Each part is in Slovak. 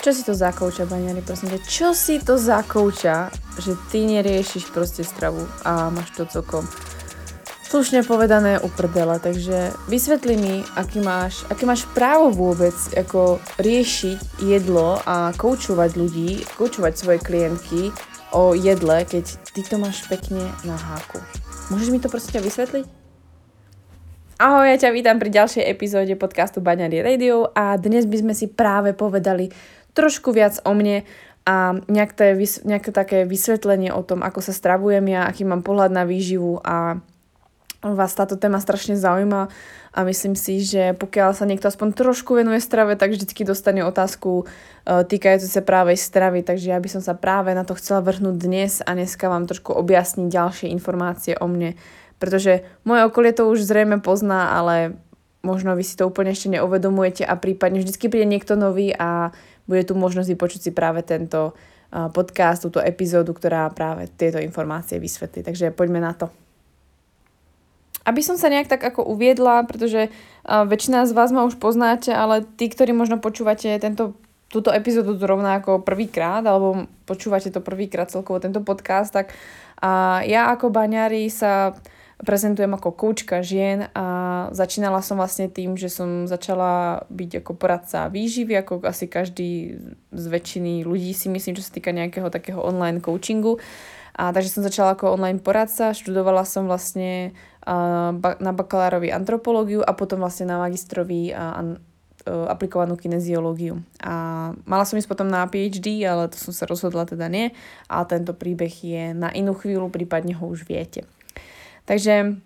Čo si to za kouča, Baňari, prosím ťa? Čo si to za kouča, že ty neriešiš proste stravu a máš to celkom slušne povedané uprdele, takže vysvetli mi, aký máš, aký máš právo vôbec ako riešiť jedlo a koučovať ľudí, koučovať svoje klientky o jedle, keď ty to máš pekne na háku. Môžeš mi to prosím vysvetliť? Ahoj, ja ťa vítam pri ďalšej epizóde podcastu Baňary Radio a dnes by sme si práve povedali trošku viac o mne a nejaké, nejaké také vysvetlenie o tom, ako sa stravujem ja, aký mám pohľad na výživu a vás táto téma strašne zaujíma a myslím si, že pokiaľ sa niekto aspoň trošku venuje strave, tak vždycky dostane otázku uh, týkajúcu sa právej stravy, takže ja by som sa práve na to chcela vrhnúť dnes a dneska vám trošku objasniť ďalšie informácie o mne, pretože moje okolie to už zrejme pozná, ale možno vy si to úplne ešte neuvedomujete a prípadne vždycky príde niekto nový a bude tu možnosť vypočuť si práve tento podcast, túto epizódu, ktorá práve tieto informácie vysvetlí. Takže poďme na to. Aby som sa nejak tak ako uviedla, pretože väčšina z vás ma už poznáte, ale tí, ktorí možno počúvate tento, túto epizódu zrovna ako prvýkrát, alebo počúvate to prvýkrát celkovo tento podcast, tak uh, ja ako baňári sa prezentujem ako koučka žien a začínala som vlastne tým, že som začala byť ako poradca výživy, ako asi každý z väčšiny ľudí si myslím, čo sa týka nejakého takého online coachingu. A takže som začala ako online poradca, študovala som vlastne na bakalárovi antropológiu a potom vlastne na magistrovi aplikovanú kineziológiu. A mala som ísť potom na PhD, ale to som sa rozhodla teda nie. A tento príbeh je na inú chvíľu, prípadne ho už viete. Takže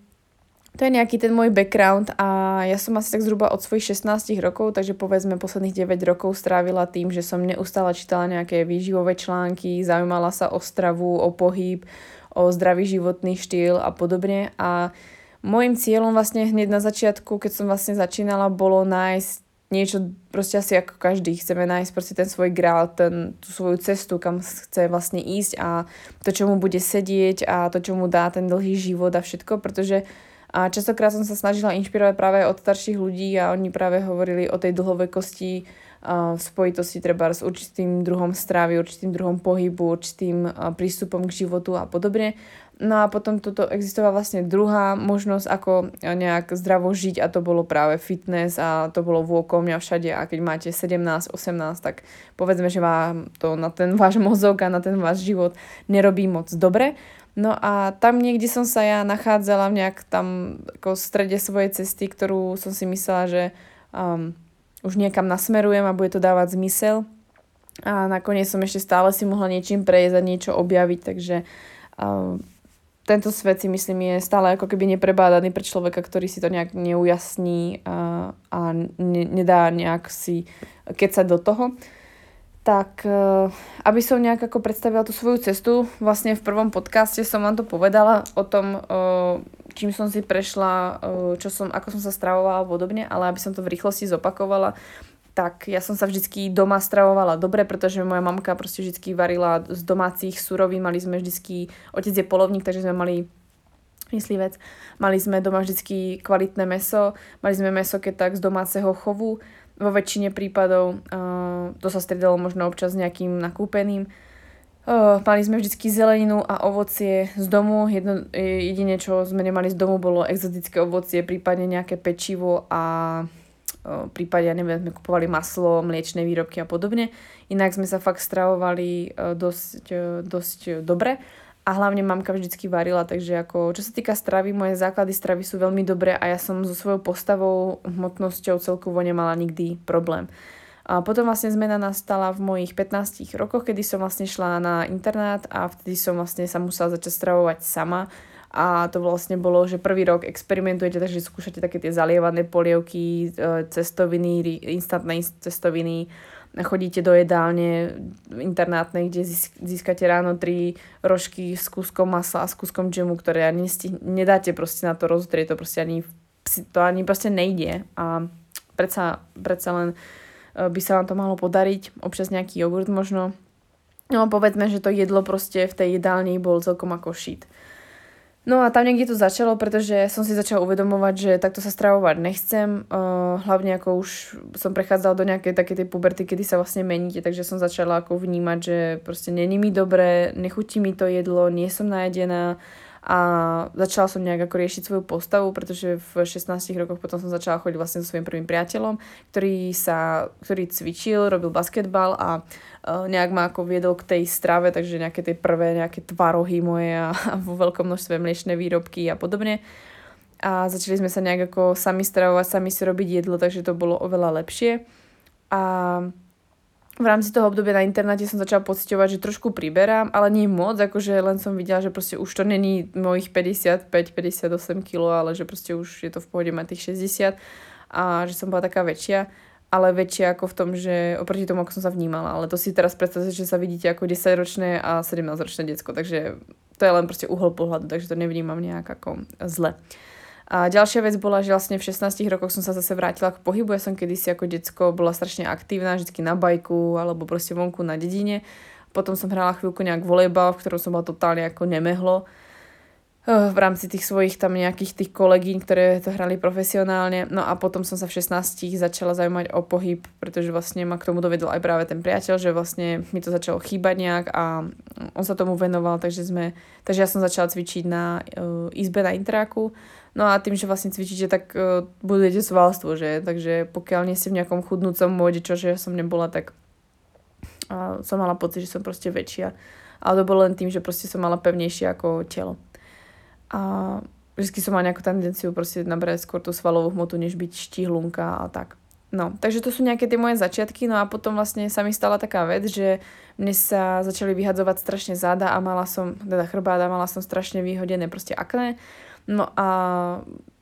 to je nejaký ten môj background a ja som asi tak zhruba od svojich 16 rokov, takže povedzme posledných 9 rokov strávila tým, že som neustále čítala nejaké výživové články, zaujímala sa o stravu, o pohyb, o zdravý životný štýl a podobne. A môjim cieľom vlastne hneď na začiatku, keď som vlastne začínala, bolo nájsť niečo proste asi ako každý. Chceme nájsť proste ten svoj grál, ten, tú svoju cestu, kam chce vlastne ísť a to, čo mu bude sedieť a to, čo mu dá ten dlhý život a všetko, pretože a častokrát som sa snažila inšpirovať práve od starších ľudí a oni práve hovorili o tej dlhovekosti v spojitosti treba s určitým druhom stravy, určitým druhom pohybu, určitým prístupom k životu a podobne. No a potom toto existovala vlastne druhá možnosť, ako nejak zdravo žiť a to bolo práve fitness a to bolo vôkom mňa všade a keď máte 17, 18, tak povedzme, že vám to na ten váš mozog a na ten váš život nerobí moc dobre. No a tam niekde som sa ja nachádzala nejak tam ako v strede svojej cesty, ktorú som si myslela, že um, už niekam nasmerujem a bude to dávať zmysel. A nakoniec som ešte stále si mohla niečím prejsť a niečo objaviť, takže uh, tento svet si myslím je stále ako keby neprebádaný pre človeka, ktorý si to nejak neujasní a, a ne, nedá nejak si kecať do toho. Tak e, aby som nejak ako predstavila tú svoju cestu, vlastne v prvom podcaste som vám to povedala o tom, e, čím som si prešla, e, čo som, ako som sa stravovala a podobne, ale aby som to v rýchlosti zopakovala, tak ja som sa vždycky doma stravovala dobre, pretože moja mamka proste vždycky varila z domácich surovín, mali sme vždycky, otec je polovník, takže sme mali myslivec, mali sme doma vždycky kvalitné meso, mali sme meso keď tak z domáceho chovu, vo väčšine prípadov, uh, to sa striedalo možno občas nejakým nakúpeným, Uh, mali sme vždycky zeleninu a ovocie z domu. Jedno, jedine, čo sme nemali z domu, bolo exotické ovocie, prípadne nejaké pečivo a prípade, ja neviem, sme kupovali maslo, mliečne výrobky a podobne. Inak sme sa fakt stravovali dosť, dosť dobre a hlavne mamka vždycky varila, takže ako, čo sa týka stravy, moje základy stravy sú veľmi dobré a ja som so svojou postavou, hmotnosťou celkovo nemala nikdy problém. A potom vlastne zmena nastala v mojich 15 rokoch, kedy som vlastne šla na internát a vtedy som vlastne sa musela začať stravovať sama a to vlastne bolo, že prvý rok experimentujete, takže skúšate také tie zalievané polievky, e, cestoviny, instantné cestoviny, chodíte do jedálne internátnej, kde získate ráno tri rožky s kúskom masla a s kúskom džemu, ktoré ani nedáte proste na to roztrieť, to proste ani, to ani proste nejde a predsa, predsa len e, by sa vám to malo podariť, občas nejaký jogurt možno. No povedzme, že to jedlo proste v tej jedálni bol celkom ako shit. No a tam niekde to začalo, pretože som si začala uvedomovať, že takto sa stravovať nechcem. Uh, hlavne ako už som prechádzala do nejakej také tej puberty, kedy sa vlastne meníte, takže som začala ako vnímať, že proste není mi dobre, nechutí mi to jedlo, nie som najedená a začala som nejak ako riešiť svoju postavu, pretože v 16 rokoch potom som začala chodiť vlastne so svojím prvým priateľom, ktorý sa, ktorý cvičil, robil basketbal a uh, nejak ma ako viedol k tej strave, takže nejaké tie prvé nejaké tvarohy moje a, a vo veľkom množstve mliečne výrobky a podobne. A začali sme sa nejak ako sami stravovať, sami si robiť jedlo, takže to bolo oveľa lepšie. A v rámci toho obdobia na internáte som začala pocitovať, že trošku priberám, ale nie moc, akože len som videla, že proste už to není mojich 55-58 kg, ale že proste už je to v pohode mať tých 60 a že som bola taká väčšia, ale väčšia ako v tom, že oproti tomu, ako som sa vnímala. Ale to si teraz predstavte, že sa vidíte ako 10-ročné a 17-ročné decko, takže to je len proste uhol pohľadu, takže to nevnímam nejak ako zle. A ďalšia vec bola, že vlastne v 16 rokoch som sa zase vrátila k pohybu. Ja som kedysi ako decko bola strašne aktívna, vždy na bajku alebo proste vonku na dedine. Potom som hrala chvíľku nejak volejbal, v ktorom som bola totálne ako nemehlo eh, v rámci tých svojich tam nejakých tých kolegín, ktoré to hrali profesionálne. No a potom som sa v 16 začala zaujímať o pohyb, pretože vlastne ma k tomu dovedol aj práve ten priateľ, že vlastne mi to začalo chýbať nejak a on sa tomu venoval, takže sme, takže ja som začala cvičiť na uh, izbe na intráku No a tým, že vlastne cvičíte, tak uh, budujete svalstvo, že? Takže pokiaľ nie ste v nejakom chudnúcom móde, čo že ja som nebola, tak uh, som mala pocit, že som proste väčšia. Ale to bolo len tým, že proste som mala pevnejšie ako telo. A vždy som mala nejakú tendenciu proste nabrať skôr tú svalovú hmotu, než byť štihlunka a tak. No, takže to sú nejaké tie moje začiatky, no a potom vlastne sa mi stala taká vec, že mne sa začali vyhadzovať strašne záda a mala som, teda chrbáda, mala som strašne vyhodené proste akné No a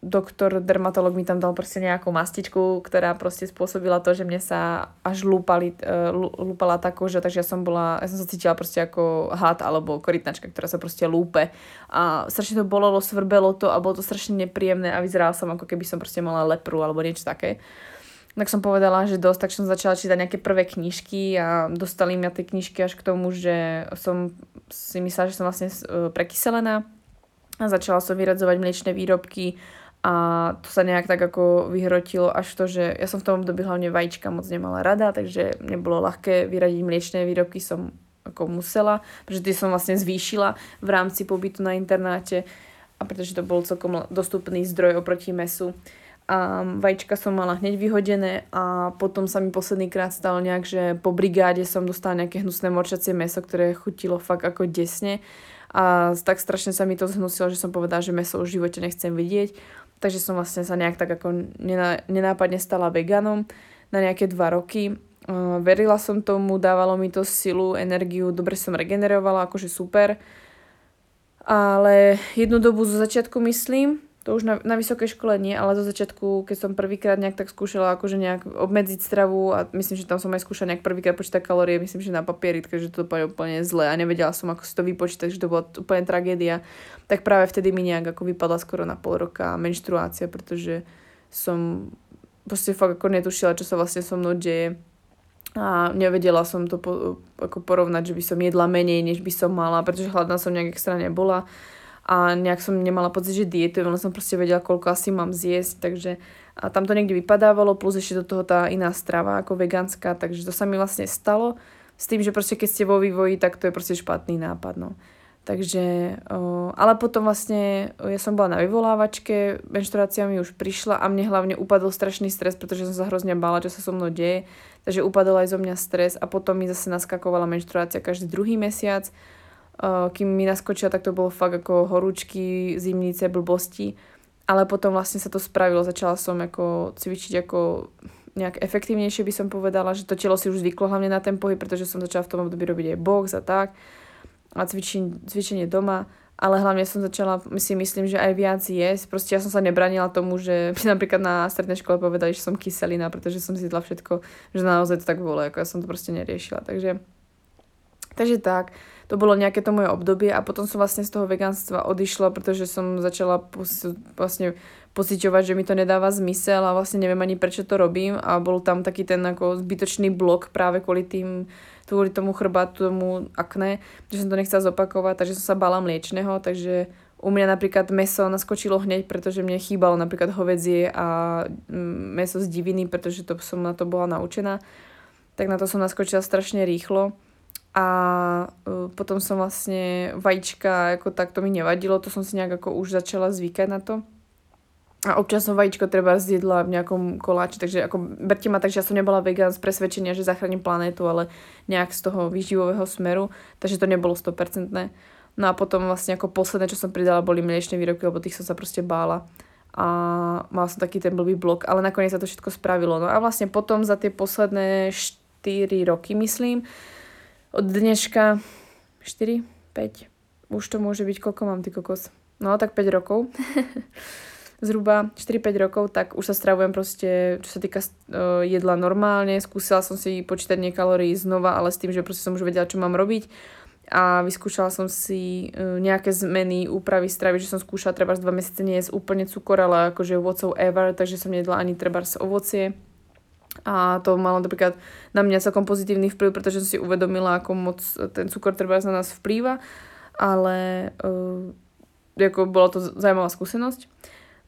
doktor, dermatolog mi tam dal proste nejakú mastičku, ktorá proste spôsobila to, že mne sa až lúpali, uh, lúpala tá koža, takže ja som bola, ja som sa cítila proste ako had alebo korytnačka, ktorá sa proste lúpe. A strašne to bolelo, svrbelo to a bolo to strašne nepríjemné a vyzerala som ako keby som proste mala lepru alebo niečo také. Tak som povedala, že dosť, tak som začala čítať nejaké prvé knižky a dostali mi tie knižky až k tomu, že som si myslela, že som vlastne e, prekyselená a začala som vyradzovať mliečne výrobky a to sa nejak tak ako vyhrotilo až to, že ja som v tom období hlavne vajíčka moc nemala rada, takže nebolo ľahké vyradiť mliečne výrobky, som ako musela, pretože tie som vlastne zvýšila v rámci pobytu na internáte a pretože to bol celkom dostupný zdroj oproti mesu. A vajíčka som mala hneď vyhodené a potom sa mi posledný krát stalo nejak, že po brigáde som dostala nejaké hnusné morčacie meso, ktoré chutilo fakt ako desne a tak strašne sa mi to zhnusilo, že som povedala, že meso v živote nechcem vidieť. Takže som vlastne sa nejak tak ako nenápadne stala veganom na nejaké dva roky. Verila som tomu, dávalo mi to silu, energiu, dobre som regenerovala, akože super. Ale jednu dobu zo začiatku myslím, to už na, na vysokej škole nie, ale zo začiatku, keď som prvýkrát nejak tak skúšala akože nejak obmedziť stravu a myslím, že tam som aj skúšala nejak prvýkrát počítať kalórie, myslím, že na papieri, takže to dopadlo úplne zle a nevedela som, ako si to vypočítať, že to bola úplne tragédia. Tak práve vtedy mi nejak ako vypadla skoro na pol roka menštruácia, pretože som proste fakt ako netušila, čo sa vlastne so mnou deje a nevedela som to po, ako porovnať, že by som jedla menej, než by som mala, pretože hladná som nejak extra nebola a nejak som nemala pocit, že dietujem, len som proste vedela, koľko asi mám zjesť, takže a tam to niekde vypadávalo, plus ešte do toho tá iná strava ako vegánska, takže to sa mi vlastne stalo s tým, že proste keď ste vo vývoji, tak to je proste špatný nápad, no. Takže, ale potom vlastne ja som bola na vyvolávačke, menštruácia mi už prišla a mne hlavne upadol strašný stres, pretože som sa hrozne bála, čo sa so mnou deje. Takže upadol aj zo mňa stres a potom mi zase naskakovala menštruácia každý druhý mesiac kým mi naskočila, tak to bolo fakt ako horúčky, zimnice, blbosti. Ale potom vlastne sa to spravilo, začala som ako cvičiť ako nejak efektívnejšie by som povedala, že to telo si už zvyklo hlavne na ten pohyb, pretože som začala v tom období robiť aj box a tak a cvičenie, cvičenie doma, ale hlavne som začala si myslím, že aj viac jesť. Proste ja som sa nebranila tomu, že mi napríklad na strednej škole povedali, že som kyselina, pretože som si jedla všetko, že naozaj to tak bolo, ako ja som to proste neriešila. Takže, takže tak to bolo nejaké to moje obdobie a potom som vlastne z toho vegánstva odišla, pretože som začala pos- vlastne pociťovať, že mi to nedáva zmysel a vlastne neviem ani prečo to robím a bol tam taký ten ako zbytočný blok práve kvôli tým kvôli tomu chrbátu, tomu akné, že som to nechcela zopakovať, takže som sa bala mliečného, takže u mňa napríklad meso naskočilo hneď, pretože mne chýbalo napríklad hovedzie a mm, meso z diviny, pretože to som na to bola naučená. Tak na to som naskočila strašne rýchlo. A uh, potom som vlastne vajíčka, ako tak to mi nevadilo, to som si nejak ako už začala zvykať na to. A občas som vajíčko treba zjedla v nejakom koláči, takže ako berte ma tak, že ja som nebola vegán z presvedčenia, že zachránim planétu, ale nejak z toho výživového smeru, takže to nebolo 100%. No a potom vlastne ako posledné, čo som pridala, boli mliečne výrobky, lebo tých som sa proste bála. A mala som taký ten blbý blok, ale nakoniec sa to všetko spravilo. No a vlastne potom za tie posledné 4 roky, myslím, od dneška 4, 5, už to môže byť, koľko mám ty kokos? No tak 5 rokov. zhruba 4-5 rokov, tak už sa stravujem proste, čo sa týka uh, jedla normálne. Skúsila som si počítať kalórií znova, ale s tým, že proste som už vedela, čo mám robiť. A vyskúšala som si uh, nejaké zmeny, úpravy stravy, že som skúšala treba 2 mesiace nie jesť úplne cukor, ale akože whatsoever, takže som nejedla ani treba z ovocie. A to malo napríklad na mňa celkom pozitívny vplyv, pretože som si uvedomila, ako moc ten cukor treba na nás vplýva. Ale uh, ako bola to zaujímavá skúsenosť.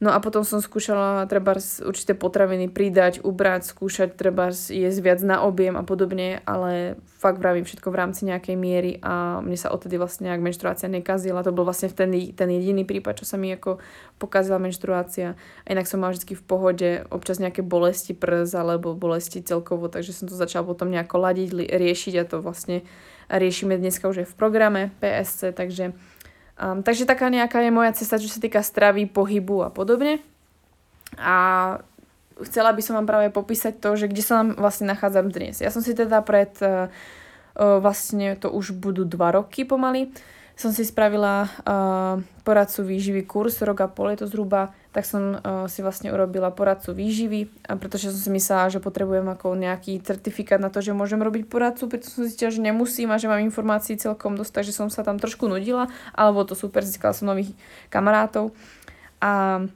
No a potom som skúšala treba určité potraviny pridať, ubrať, skúšať treba jesť viac na objem a podobne, ale fakt vravím všetko v rámci nejakej miery a mne sa odtedy vlastne nejak menštruácia nekazila. To bol vlastne ten, ten jediný prípad, čo sa mi ako pokazila menštruácia. A inak som mala vždy v pohode, občas nejaké bolesti prs alebo bolesti celkovo, takže som to začala potom nejako ladiť, riešiť a to vlastne riešime dneska už aj v programe PSC, takže Um, takže taká nejaká je moja cesta, čo sa týka stravy, pohybu a podobne. A chcela by som vám práve popísať to, že kde sa nám vlastne nachádzam dnes. Ja som si teda pred, uh, vlastne to už budú dva roky pomaly, som si spravila uh, poradcu výživy kurz, rok a pol je to zhruba, tak som uh, si vlastne urobila poradcu výživy, a pretože som si myslela, že potrebujem ako nejaký certifikát na to, že môžem robiť poradcu, preto som zistila, že nemusím a že mám informácií celkom dosť, takže som sa tam trošku nudila, alebo to super, získala som nových kamarátov. A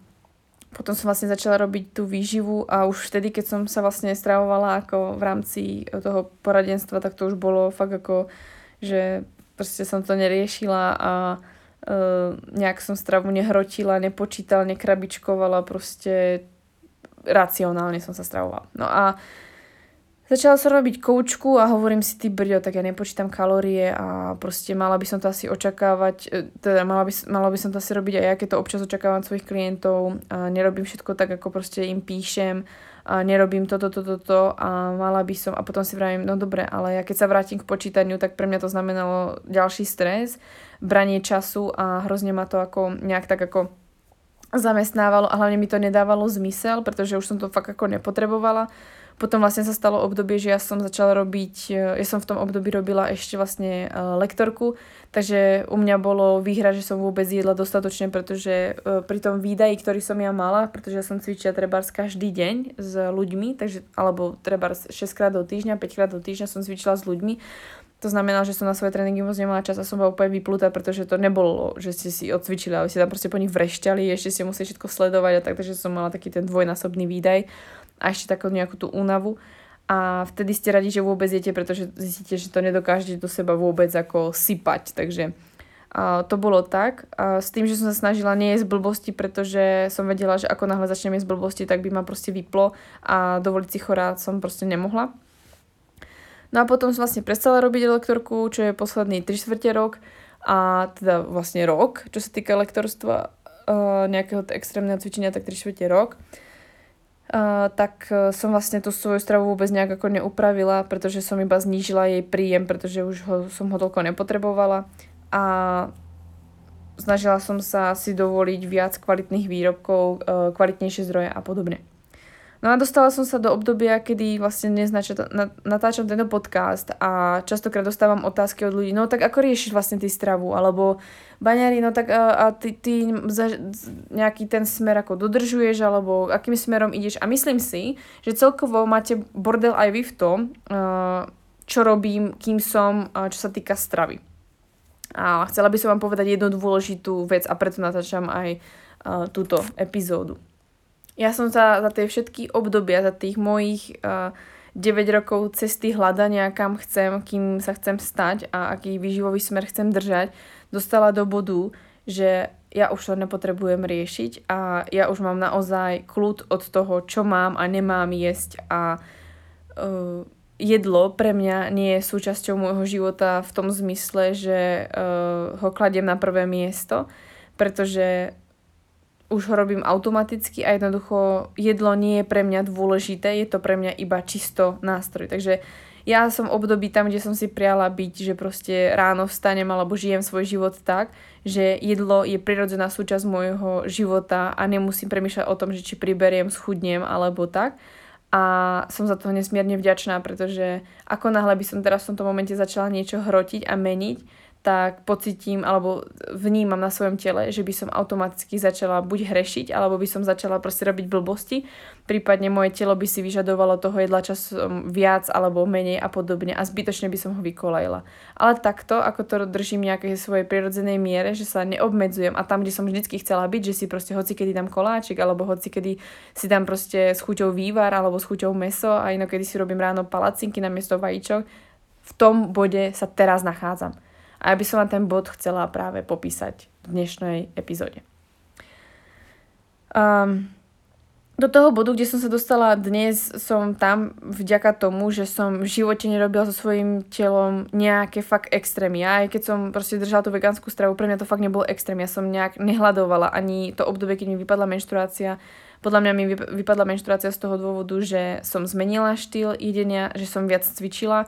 potom som vlastne začala robiť tú výživu a už vtedy, keď som sa vlastne stravovala ako v rámci toho poradenstva, tak to už bolo fakt ako, že proste som to neriešila a nejak som stravu nehrotila, nepočítala, nekrabičkovala, proste racionálne som sa stravovala. No a začala som robiť koučku a hovorím si, ty brďo, tak ja nepočítam kalórie a proste mala by som to asi očakávať, e, teda mala by, mala by som to asi robiť aj ja, keď to občas očakávam svojich klientov a nerobím všetko tak, ako proste im píšem a nerobím toto, toto, toto a mala by som a potom si vravím, no dobre, ale ja keď sa vrátim k počítaniu, tak pre mňa to znamenalo ďalší stres, branie času a hrozne ma to ako nejak tak ako zamestnávalo a hlavne mi to nedávalo zmysel, pretože už som to fakt ako nepotrebovala. Potom vlastne sa stalo obdobie, že ja som začala robiť, ja som v tom období robila ešte vlastne e, lektorku, takže u mňa bolo výhra, že som vôbec jedla dostatočne, pretože e, pri tom výdaji, ktorý som ja mala, pretože ja som cvičila trebárs každý deň s ľuďmi, takže, alebo trebárs 6 krát do týždňa, 5 krát do týždňa som cvičila s ľuďmi, to znamená, že som na svoje tréningy moc nemala čas a som bola úplne vyplutá, pretože to nebolo, že ste si odcvičili, ale ste tam proste po nich vrešťali, ešte ste museli všetko sledovať a tak, takže som mala taký ten dvojnásobný výdaj a ešte takú nejakú tú únavu. A vtedy ste radi, že vôbec jete, pretože zistíte, že to nedokážete do seba vôbec ako sypať. Takže a to bolo tak. A s tým, že som sa snažila nie jesť blbosti, pretože som vedela, že ako náhle začnem jesť blbosti, tak by ma proste vyplo a dovoliť si chorá som proste nemohla. No a potom som vlastne prestala robiť lektorku, čo je posledný 3 čtvrte rok a teda vlastne rok, čo sa týka lektorstva uh, nejakého extrémneho cvičenia, tak 3 čtvrte rok. Uh, tak uh, som vlastne tú svoju stravu vôbec nejak ako neupravila, pretože som iba znížila jej príjem, pretože už ho, som ho toľko nepotrebovala a snažila som sa si dovoliť viac kvalitných výrobkov, kvalitnejšie zdroje a podobne. No a dostala som sa do obdobia, kedy vlastne dnes natáčam tento podcast a častokrát dostávam otázky od ľudí, no tak ako riešiš vlastne ty stravu, alebo baňari, no tak a, a ty, ty nejaký ten smer ako dodržuješ, alebo akým smerom ideš a myslím si, že celkovo máte bordel aj vy v tom, čo robím, kým som, čo sa týka stravy. A chcela by som vám povedať jednu dôležitú vec a preto natáčam aj túto epizódu. Ja som sa za tie všetky obdobia, za tých mojich uh, 9 rokov cesty hľadania, kam chcem, kým sa chcem stať a aký výživový smer chcem držať, dostala do bodu, že ja už to nepotrebujem riešiť a ja už mám naozaj kľud od toho, čo mám a nemám jesť a uh, jedlo pre mňa nie je súčasťou môjho života v tom zmysle, že uh, ho kladiem na prvé miesto, pretože už ho robím automaticky a jednoducho jedlo nie je pre mňa dôležité, je to pre mňa iba čisto nástroj. Takže ja som období tam, kde som si priala byť, že proste ráno vstanem alebo žijem svoj život tak, že jedlo je prirodzená súčasť môjho života a nemusím premýšľať o tom, že či priberiem, schudnem alebo tak. A som za to nesmierne vďačná, pretože ako náhle by som teraz v tomto momente začala niečo hrotiť a meniť, tak pocitím alebo vnímam na svojom tele, že by som automaticky začala buď hrešiť, alebo by som začala proste robiť blbosti, prípadne moje telo by si vyžadovalo toho jedla časom viac alebo menej a podobne a zbytočne by som ho vykolajila. Ale takto, ako to držím nejakej svojej prirodzenej miere, že sa neobmedzujem a tam, kde som vždycky chcela byť, že si proste hoci kedy dám koláčik alebo hoci kedy si dám proste s chuťou vývar alebo s chuťou meso a inokedy si robím ráno palacinky na miesto vajíčok, v tom bode sa teraz nachádzam. A ja by som vám ten bod chcela práve popísať v dnešnej epizóde. Um, do toho bodu, kde som sa dostala dnes, som tam vďaka tomu, že som v živote nerobila so svojím telom nejaké fakt extrémy. Aj keď som proste držala tú vegánsku stravu, pre mňa to fakt nebolo extrém. Ja som nejak nehľadovala ani to obdobie, keď mi vypadla menštruácia. Podľa mňa mi vypadla menštruácia z toho dôvodu, že som zmenila štýl jedenia, že som viac cvičila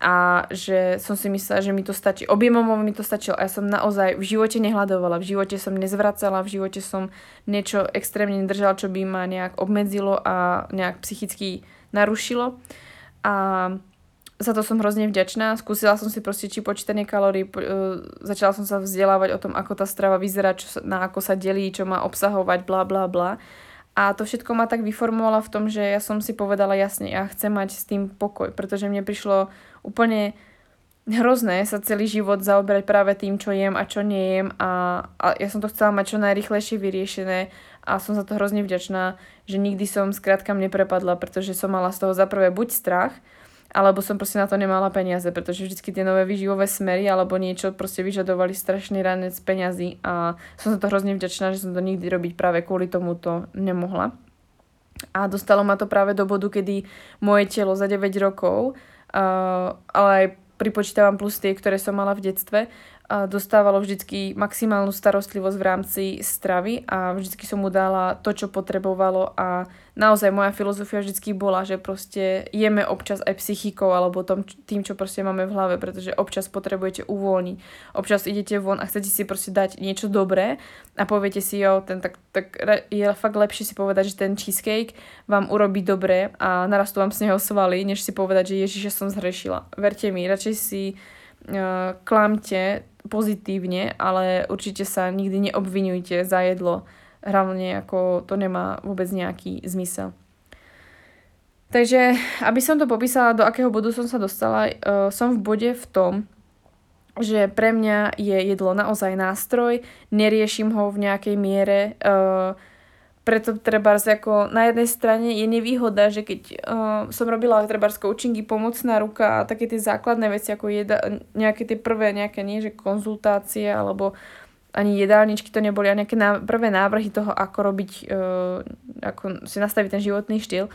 a že som si myslela, že mi to stačí. Objemovo mi to stačilo a ja som naozaj v živote nehľadovala, v živote som nezvracala, v živote som niečo extrémne nedržala, čo by ma nejak obmedzilo a nejak psychicky narušilo. A za to som hrozne vďačná. Skúsila som si proste či počítanie kalórií, po, uh, začala som sa vzdelávať o tom, ako tá strava vyzerá, čo sa, na ako sa delí, čo má obsahovať, bla bla bla. A to všetko ma tak vyformovala v tom, že ja som si povedala jasne, ja chcem mať s tým pokoj, pretože mne prišlo úplne hrozné sa celý život zaoberať práve tým, čo jem a čo nejem a, a ja som to chcela mať čo najrychlejšie vyriešené a som za to hrozne vďačná, že nikdy som skrátka neprepadla, pretože som mala z toho za prvé buď strach, alebo som proste na to nemala peniaze, pretože vždycky tie nové výživové smery alebo niečo proste vyžadovali strašný ranec peňazí a som za to hrozne vďačná, že som to nikdy robiť práve kvôli tomuto nemohla. A dostalo ma to práve do bodu, kedy moje telo za 9 rokov, ale aj pripočítavam plus tie, ktoré som mala v detstve, dostávalo vždycky maximálnu starostlivosť v rámci stravy a vždycky som mu dala to, čo potrebovalo a naozaj moja filozofia vždycky bola, že proste jeme občas aj psychikou alebo tom, tým, čo proste máme v hlave, pretože občas potrebujete uvoľniť. Občas idete von a chcete si proste dať niečo dobré a poviete si, jo, ten, tak, tak je fakt lepšie si povedať, že ten cheesecake vám urobí dobre a narastú vám z neho svaly, než si povedať, že Ježiš, som zhrešila. Verte mi, radšej si klamte pozitívne, ale určite sa nikdy neobvinujte za jedlo, hlavne ako to nemá vôbec nejaký zmysel. Takže, aby som to popísala, do akého bodu som sa dostala, uh, som v bode v tom, že pre mňa je jedlo naozaj nástroj, neriešim ho v nejakej miere, uh, preto treba ako na jednej strane je nevýhoda, že keď uh, som robila treba coachingy, pomocná ruka a také tie základné veci ako jeda, nejaké tie prvé nejaké nie, že konzultácie alebo ani jedálničky to neboli a nejaké ná, prvé návrhy toho, ako robiť, uh, ako si nastaviť ten životný štýl,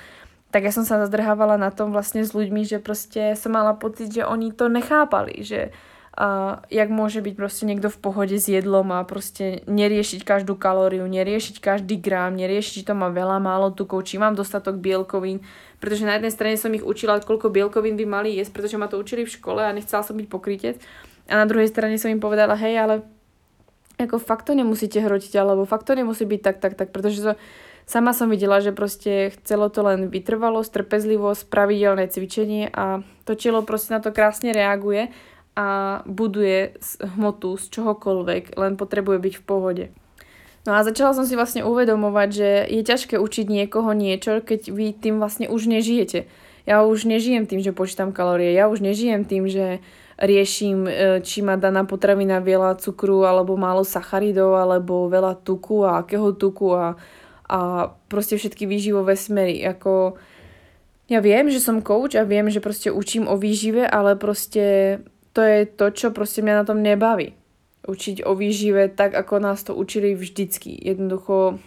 tak ja som sa zadrhávala na tom vlastne s ľuďmi, že proste som mala pocit, že oni to nechápali, že uh, a jak môže byť proste niekto v pohode s jedlom a proste neriešiť každú kalóriu, neriešiť každý grám, neriešiť, či to má veľa, málo tukov, či mám dostatok bielkovín, pretože na jednej strane som ich učila, koľko bielkovín by mali jesť, pretože ma to učili v škole a nechcela som byť pokrytec. A na druhej strane som im povedala, hej, ale ako fakt to nemusíte hrotiť, alebo fakt to nemusí byť tak, tak, tak, pretože to, sama som videla, že proste chcelo to len vytrvalosť, trpezlivosť, pravidelné cvičenie a to telo proste na to krásne reaguje a buduje hmotu z čohokoľvek, len potrebuje byť v pohode. No a začala som si vlastne uvedomovať, že je ťažké učiť niekoho niečo, keď vy tým vlastne už nežijete. Ja už nežijem tým, že počítam kalórie, ja už nežijem tým, že riešim, e, či má daná potravina veľa cukru, alebo málo sacharidov, alebo veľa tuku a akého tuku a, a proste všetky výživové smery. Ako, ja viem, že som coach a viem, že proste učím o výžive, ale proste to je to, čo proste mňa na tom nebaví. učiť o výžive tak, ako nás to učili vždycky. Jednoducho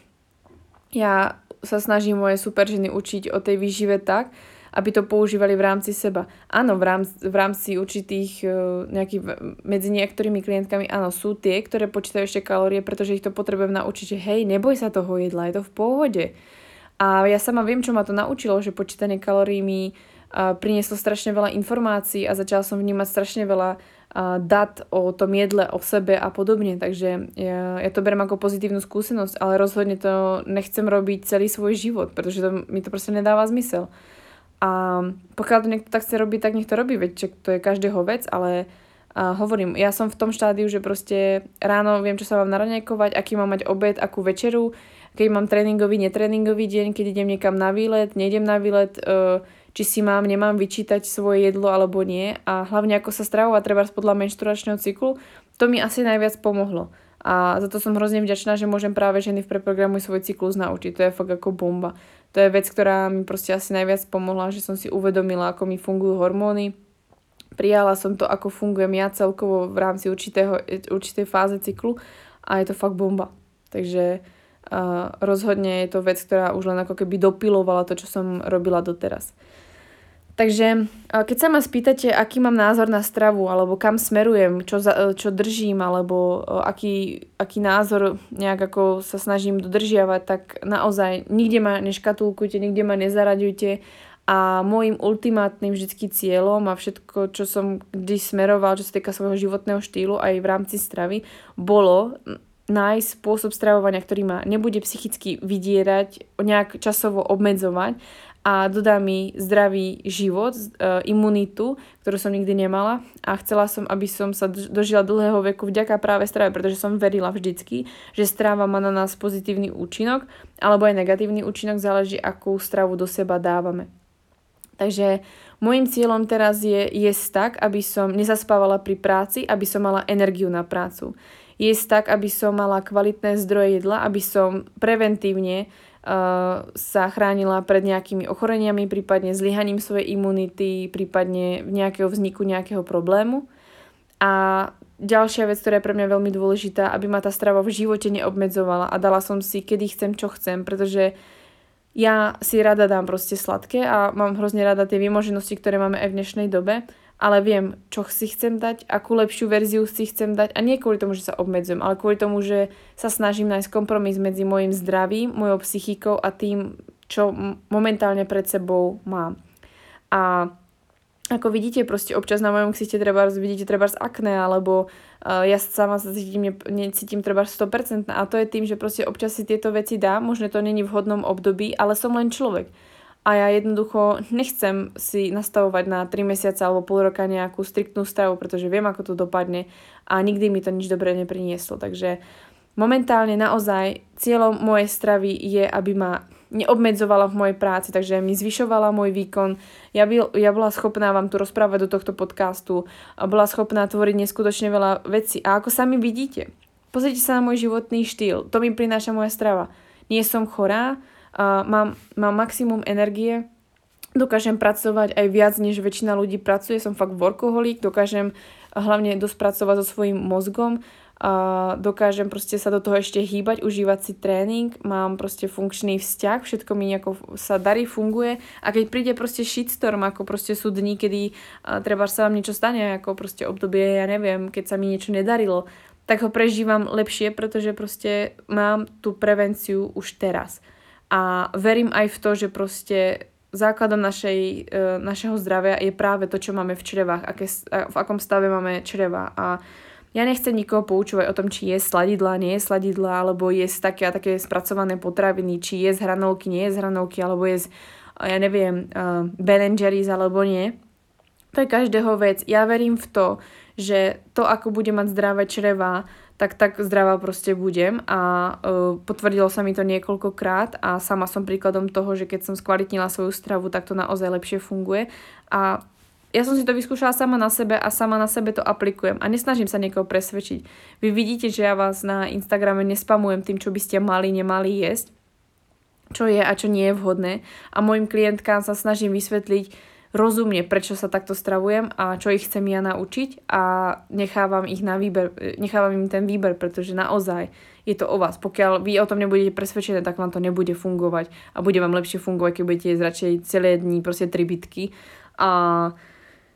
ja sa snažím moje superženy učiť o tej výžive tak, aby to používali v rámci seba. Áno, v rámci, v rámci určitých uh, nejakých, medzi niektorými klientkami, áno, sú tie, ktoré počítajú ešte kalórie, pretože ich to potrebujem naučiť, že hej, neboj sa toho jedla, je to v pohode. A ja sama viem, čo ma to naučilo, že počítanie kalórií mi uh, prinieslo strašne veľa informácií a začala som vnímať strašne veľa dát o tom jedle, o sebe a podobne. Takže ja, ja to berem ako pozitívnu skúsenosť, ale rozhodne to nechcem robiť celý svoj život, pretože to, mi to proste nedáva zmysel. A pokiaľ to niekto tak chce robiť, tak nech to robí, veď to je každého vec, ale a hovorím, ja som v tom štádiu, že proste ráno viem, čo sa mám naranejkovať, aký mám mať obed, akú večeru, keď mám tréningový, netréningový deň, keď idem niekam na výlet, nejdem na výlet, uh, či si mám, nemám vyčítať svoje jedlo alebo nie a hlavne ako sa stravovať treba podľa menšturačného cyklu, to mi asi najviac pomohlo. A za to som hrozne vďačná, že môžem práve ženy v preprogramu svoj cyklus naučiť. To je fakt ako bomba. To je vec, ktorá mi proste asi najviac pomohla, že som si uvedomila, ako mi fungujú hormóny. Prijala som to, ako fungujem ja celkovo v rámci určitého, určitej fáze cyklu a je to fakt bomba. Takže uh, rozhodne je to vec, ktorá už len ako keby dopilovala to, čo som robila doteraz. Takže keď sa ma spýtate, aký mám názor na stravu, alebo kam smerujem, čo, za, čo držím, alebo aký, aký názor nejak ako sa snažím dodržiavať, tak naozaj nikde ma neškatulkujte, nikde ma nezaraďujte. A môjim ultimátnym vždycky cieľom a všetko, čo som kdy smeroval, čo sa týka svojho životného štýlu aj v rámci stravy, bolo nájsť spôsob stravovania, ktorý ma nebude psychicky vydierať, nejak časovo obmedzovať a dodá mi zdravý život, e, imunitu, ktorú som nikdy nemala a chcela som, aby som sa dožila dlhého veku vďaka práve strave, pretože som verila vždycky, že strava má na nás pozitívny účinok alebo aj negatívny účinok, záleží akú stravu do seba dávame. Takže môjim cieľom teraz je jesť tak, aby som nezaspávala pri práci, aby som mala energiu na prácu. Jesť tak, aby som mala kvalitné zdroje jedla, aby som preventívne sa chránila pred nejakými ochoreniami, prípadne zlyhaním svojej imunity, prípadne nejakého vzniku nejakého problému. A ďalšia vec, ktorá je pre mňa veľmi dôležitá, aby ma tá strava v živote neobmedzovala a dala som si, kedy chcem, čo chcem, pretože ja si rada dám proste sladké a mám hrozne rada tie vymoženosti, ktoré máme aj v dnešnej dobe ale viem, čo si chcem dať, akú lepšiu verziu si chcem dať. A nie kvôli tomu, že sa obmedzujem, ale kvôli tomu, že sa snažím nájsť kompromis medzi môjim zdravím, mojou psychikou a tým, čo momentálne pred sebou mám. A ako vidíte, proste občas na mojom ksichte treba vidíte treba z akné, alebo uh, ja sama sa cítim, ne, necítim treba 100% a to je tým, že proste občas si tieto veci dám, možno to není v hodnom období, ale som len človek a ja jednoducho nechcem si nastavovať na 3 mesiace alebo pol roka nejakú striktnú stravu, pretože viem, ako to dopadne a nikdy mi to nič dobré neprinieslo. Takže momentálne naozaj cieľom mojej stravy je, aby ma neobmedzovala v mojej práci, takže mi zvyšovala môj výkon. Ja, by, ja bola schopná vám tu rozprávať do tohto podcastu bola schopná tvoriť neskutočne veľa vecí. A ako sami vidíte, pozrite sa na môj životný štýl, to mi prináša moja strava. Nie som chorá, a mám, mám maximum energie, dokážem pracovať aj viac, než väčšina ľudí pracuje, som fakt workoholik, dokážem hlavne dosť pracovať so svojím mozgom, a dokážem proste sa do toho ešte hýbať, užívať si tréning, mám proste funkčný vzťah, všetko mi nejako sa darí, funguje. A keď príde proste shitstorm, ako proste sú dní, kedy treba sa vám niečo stane, ako proste obdobie, ja neviem, keď sa mi niečo nedarilo, tak ho prežívam lepšie, pretože proste mám tú prevenciu už teraz. A verím aj v to, že proste základom našej, e, našeho zdravia je práve to, čo máme v črevách, aké, v akom stave máme čreva. A ja nechcem nikoho poučovať o tom, či je sladidla, nie je sladidla, alebo je také a také spracované potraviny, či je z hranolky, nie je z hranolky, alebo je z, ja neviem, uh, Ben Jerry's, alebo nie. To je každého vec. Ja verím v to, že to, ako bude mať zdravé čreva, tak tak zdravá proste budem. A uh, potvrdilo sa mi to niekoľkokrát a sama som príkladom toho, že keď som skvalitnila svoju stravu, tak to naozaj lepšie funguje. A ja som si to vyskúšala sama na sebe a sama na sebe to aplikujem a nesnažím sa niekoho presvedčiť. Vy vidíte, že ja vás na Instagrame nespamujem tým, čo by ste mali, nemali jesť, čo je a čo nie je vhodné. A mojim klientkám sa snažím vysvetliť rozumne, prečo sa takto stravujem a čo ich chcem ja naučiť a nechávam ich na výber, nechávam im ten výber, pretože naozaj je to o vás. Pokiaľ vy o tom nebudete presvedčené, tak vám to nebude fungovať a bude vám lepšie fungovať, keď budete jesť radšej celé dní proste tri bitky a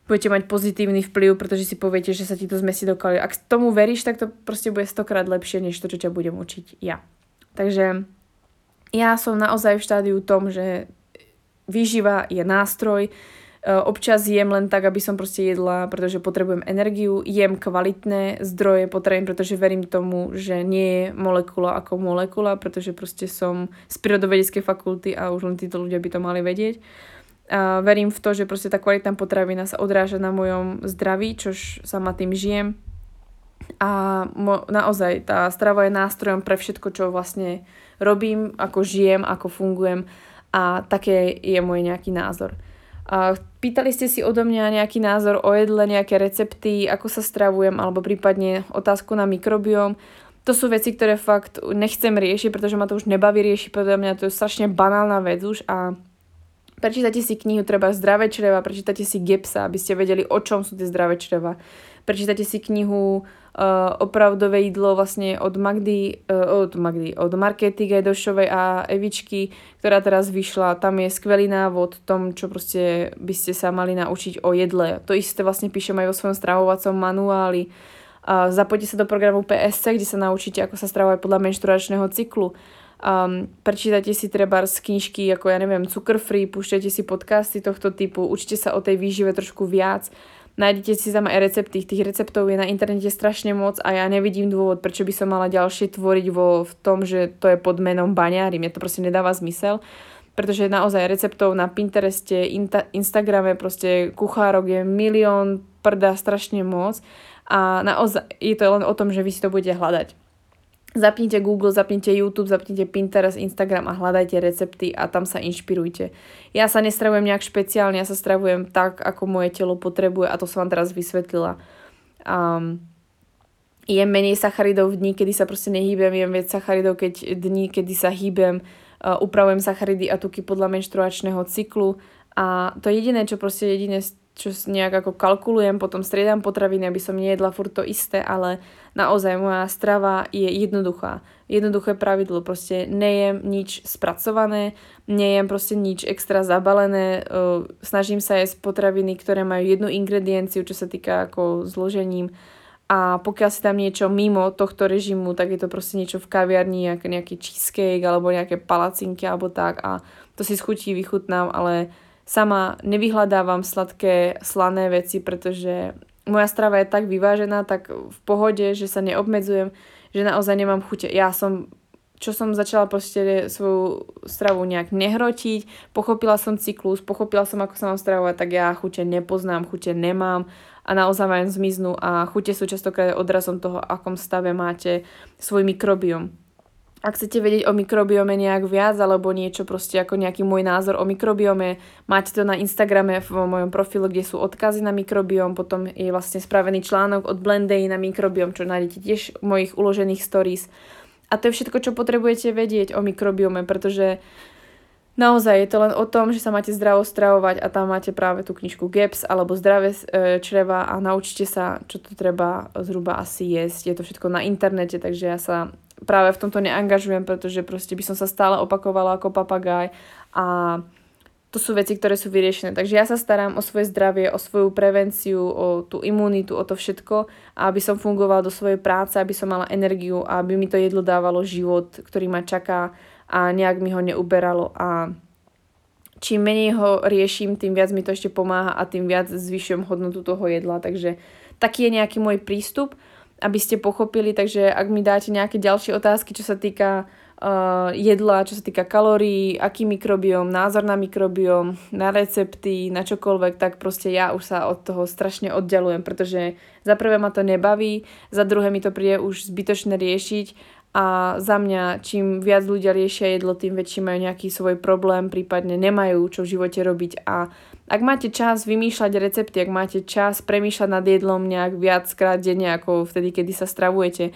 budete mať pozitívny vplyv, pretože si poviete, že sa ti to zmesí do kalórií. Ak tomu veríš, tak to proste bude stokrát lepšie, než to, čo ťa budem učiť ja. Takže ja som naozaj v štádiu tom, že výživa je nástroj, občas jem len tak, aby som proste jedla, pretože potrebujem energiu. Jem kvalitné zdroje potravín, pretože verím tomu, že nie je molekula ako molekula, pretože proste som z prírodovedeckej fakulty a už len títo ľudia by to mali vedieť. A verím v to, že proste tá kvalitná potravina sa odráža na mojom zdraví, čož sama tým žijem. A mo- naozaj tá strava je nástrojom pre všetko, čo vlastne robím, ako žijem, ako fungujem a také je môj nejaký názor. Pýtali ste si odo mňa nejaký názor o jedle, nejaké recepty, ako sa stravujem, alebo prípadne otázku na mikrobióm. To sú veci, ktoré fakt nechcem riešiť, pretože ma to už nebaví riešiť, podľa mňa to je strašne banálna vec už a prečítate si knihu treba Zdravé čreva, prečítate si Gepsa, aby ste vedeli, o čom sú tie zdravé čreva. Prečítate si knihu uh, opravdové jídlo vlastne od Magdy, uh, od Magdy, od Markety Gajdošovej a Evičky, ktorá teraz vyšla. Tam je skvelý návod tom, čo proste by ste sa mali naučiť o jedle. To isté vlastne píšem aj vo svojom stravovacom manuáli. Uh, zapojte sa do programu PSC, kde sa naučíte, ako sa stravovať podľa menšturačného cyklu. Um, prečítajte si treba z knižky, ako ja neviem, Cukr Free, púšťajte si podcasty tohto typu, učte sa o tej výžive trošku viac nájdete si tam aj recepty. Tých receptov je na internete strašne moc a ja nevidím dôvod, prečo by som mala ďalšie tvoriť vo, v tom, že to je pod menom baňári. Mne to proste nedáva zmysel pretože naozaj receptov na Pintereste, Inta, Instagrame, proste kuchárok je milión, prda strašne moc a naozaj je to len o tom, že vy si to budete hľadať. Zapnite Google, zapnite YouTube, zapnite Pinterest, Instagram a hľadajte recepty a tam sa inšpirujte. Ja sa nestravujem nejak špeciálne, ja sa stravujem tak, ako moje telo potrebuje a to som vám teraz vysvetlila. Um, jem menej sacharidov v dní, kedy sa proste nehýbem, jem viac sacharidov, keď dní, kedy sa hýbem, uh, upravujem sacharidy a tuky podľa menštruačného cyklu a to jediné, čo proste jediné čo nejak ako kalkulujem, potom striedam potraviny, aby som nejedla furt to isté, ale naozaj moja strava je jednoduchá. Jednoduché pravidlo, proste nejem nič spracované, nejem proste nič extra zabalené, snažím sa jesť potraviny, ktoré majú jednu ingredienciu, čo sa týka ako zložením a pokiaľ si tam niečo mimo tohto režimu, tak je to proste niečo v kaviarni, nejaký cheesecake alebo nejaké palacinky alebo tak a to si schutí, vychutnám, ale sama nevyhľadávam sladké, slané veci, pretože moja strava je tak vyvážená, tak v pohode, že sa neobmedzujem, že naozaj nemám chute. Ja som, čo som začala proste svoju stravu nejak nehrotiť, pochopila som cyklus, pochopila som, ako sa mám stravovať, tak ja chute nepoznám, chute nemám a naozaj vám zmiznú a chute sú častokrát odrazom toho, akom stave máte svoj mikrobiom ak chcete vedieť o mikrobiome nejak viac alebo niečo proste ako nejaký môj názor o mikrobiome, máte to na Instagrame v mojom profilu, kde sú odkazy na mikrobiom, potom je vlastne spravený článok od Blendej na mikrobiom, čo nájdete tiež v mojich uložených stories. A to je všetko, čo potrebujete vedieť o mikrobiome, pretože Naozaj je to len o tom, že sa máte zdravo stravovať a tam máte práve tú knižku GAPS alebo zdravé e, čreva a naučte sa, čo to treba zhruba asi jesť. Je to všetko na internete, takže ja sa práve v tomto neangažujem, pretože proste by som sa stále opakovala ako papagaj a to sú veci, ktoré sú vyriešené. Takže ja sa starám o svoje zdravie, o svoju prevenciu, o tú imunitu, o to všetko aby som fungovala do svojej práce, aby som mala energiu aby mi to jedlo dávalo život, ktorý ma čaká a nejak mi ho neuberalo a čím menej ho riešim, tým viac mi to ešte pomáha a tým viac zvyšujem hodnotu toho jedla. Takže taký je nejaký môj prístup aby ste pochopili, takže ak mi dáte nejaké ďalšie otázky, čo sa týka uh, jedla, čo sa týka kalórií, aký mikrobióm, názor na mikrobióm, na recepty, na čokoľvek, tak proste ja už sa od toho strašne oddalujem, pretože za prvé ma to nebaví, za druhé mi to príde už zbytočné riešiť a za mňa, čím viac ľudia riešia jedlo, tým väčší majú nejaký svoj problém, prípadne nemajú čo v živote robiť a ak máte čas vymýšľať recepty, ak máte čas premýšľať nad jedlom nejak viackrát denne ako vtedy, kedy sa stravujete,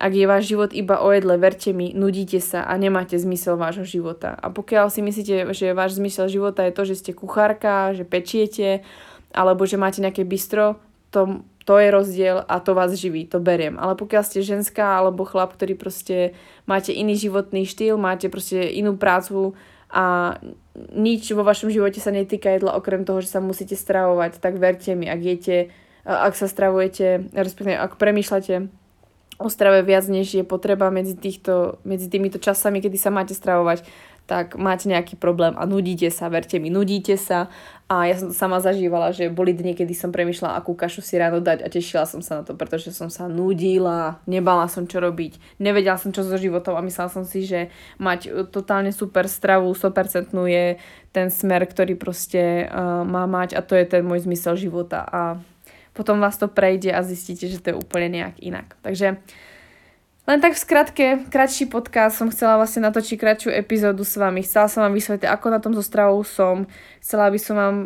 Ak je váš život iba o jedle, verte mi, nudíte sa a nemáte zmysel vášho života. A pokiaľ si myslíte, že váš zmysel života je to, že ste kuchárka, že pečiete, alebo že máte nejaké bistro, to, to je rozdiel a to vás živí, to beriem. Ale pokiaľ ste ženská alebo chlap, ktorý proste máte iný životný štýl, máte proste inú prácu a nič vo vašom živote sa netýka jedla okrem toho, že sa musíte stravovať, tak verte mi, ak jete, ak sa stravujete, respektíve ak premýšľate o strave viac, než je potreba medzi, týchto, medzi týmito časami, kedy sa máte stravovať, tak máte nejaký problém a nudíte sa, verte mi, nudíte sa. A ja som to sama zažívala, že boli dni, kedy som premyšľala, akú kašu si ráno dať a tešila som sa na to, pretože som sa nudila, nebala som čo robiť, nevedela som čo so životom a myslela som si, že mať totálne super stravu, 100% je ten smer, ktorý proste uh, má mať a to je ten môj zmysel života. A potom vás to prejde a zistíte, že to je úplne nejak inak. Takže len tak v skratke, kratší podcast, som chcela vlastne natočiť kratšiu epizódu s vami. Chcela som vám vysvetliť, ako na tom so stravou som. Chcela by som vám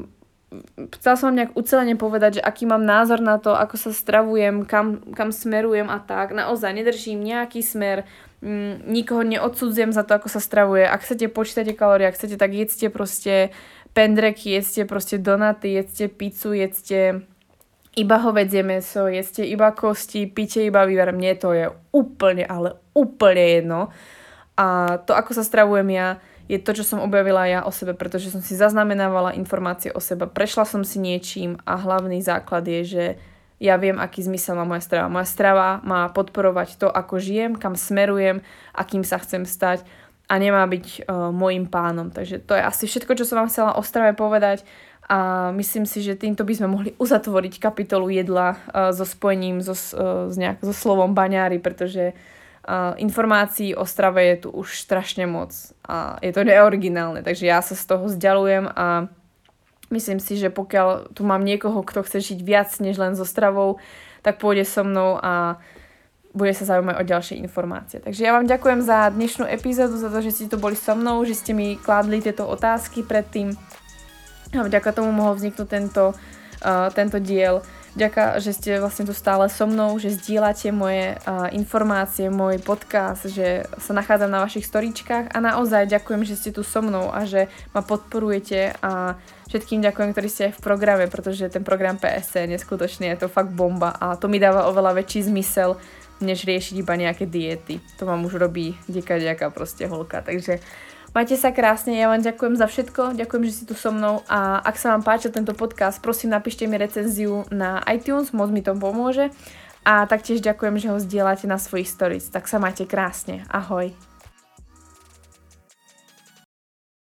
chcela som vám nejak ucelene povedať, že aký mám názor na to, ako sa stravujem, kam, kam smerujem a tak. Naozaj nedržím nejaký smer, mm, nikoho neodsudzujem za to, ako sa stravuje. Ak chcete počítať kalórie, ak chcete, tak jedzte proste pendreky, jedzte proste donaty, jedzte pizzu, jedzte iba hovedzie meso, jeste iba kosti, píte iba vývar, mne to je úplne, ale úplne jedno. A to, ako sa stravujem ja, je to, čo som objavila ja o sebe, pretože som si zaznamenávala informácie o sebe, prešla som si niečím a hlavný základ je, že ja viem, aký zmysel má moja strava. Moja strava má podporovať to, ako žijem, kam smerujem, akým sa chcem stať a nemá byť uh, môjim pánom. Takže to je asi všetko, čo som vám chcela o strave povedať a myslím si, že týmto by sme mohli uzatvoriť kapitolu jedla uh, so spojením so, uh, s nejak, so slovom baňári, pretože uh, informácií o strave je tu už strašne moc a je to neoriginálne, takže ja sa z toho vzdialujem a myslím si, že pokiaľ tu mám niekoho, kto chce žiť viac než len so stravou, tak pôjde so mnou a bude sa zaujímať o ďalšie informácie. Takže ja vám ďakujem za dnešnú epizódu, za to, že ste tu boli so mnou, že ste mi kládli tieto otázky predtým a vďaka tomu mohol vzniknúť tento, uh, tento diel. Ďaká, že ste vlastne tu stále so mnou, že zdieľate moje uh, informácie, môj podcast, že sa nachádzam na vašich storičkách a naozaj ďakujem, že ste tu so mnou a že ma podporujete a všetkým ďakujem, ktorí ste aj v programe, pretože ten program PSC je neskutočný, je to fakt bomba a to mi dáva oveľa väčší zmysel, než riešiť iba nejaké diety. To vám už robí ďaká ďaká proste holka. Takže Majte sa krásne, ja vám ďakujem za všetko, ďakujem, že si tu so mnou a ak sa vám páčil tento podcast, prosím napíšte mi recenziu na iTunes, moc mi to pomôže a taktiež ďakujem, že ho zdieľate na svojich stories. Tak sa majte krásne. Ahoj.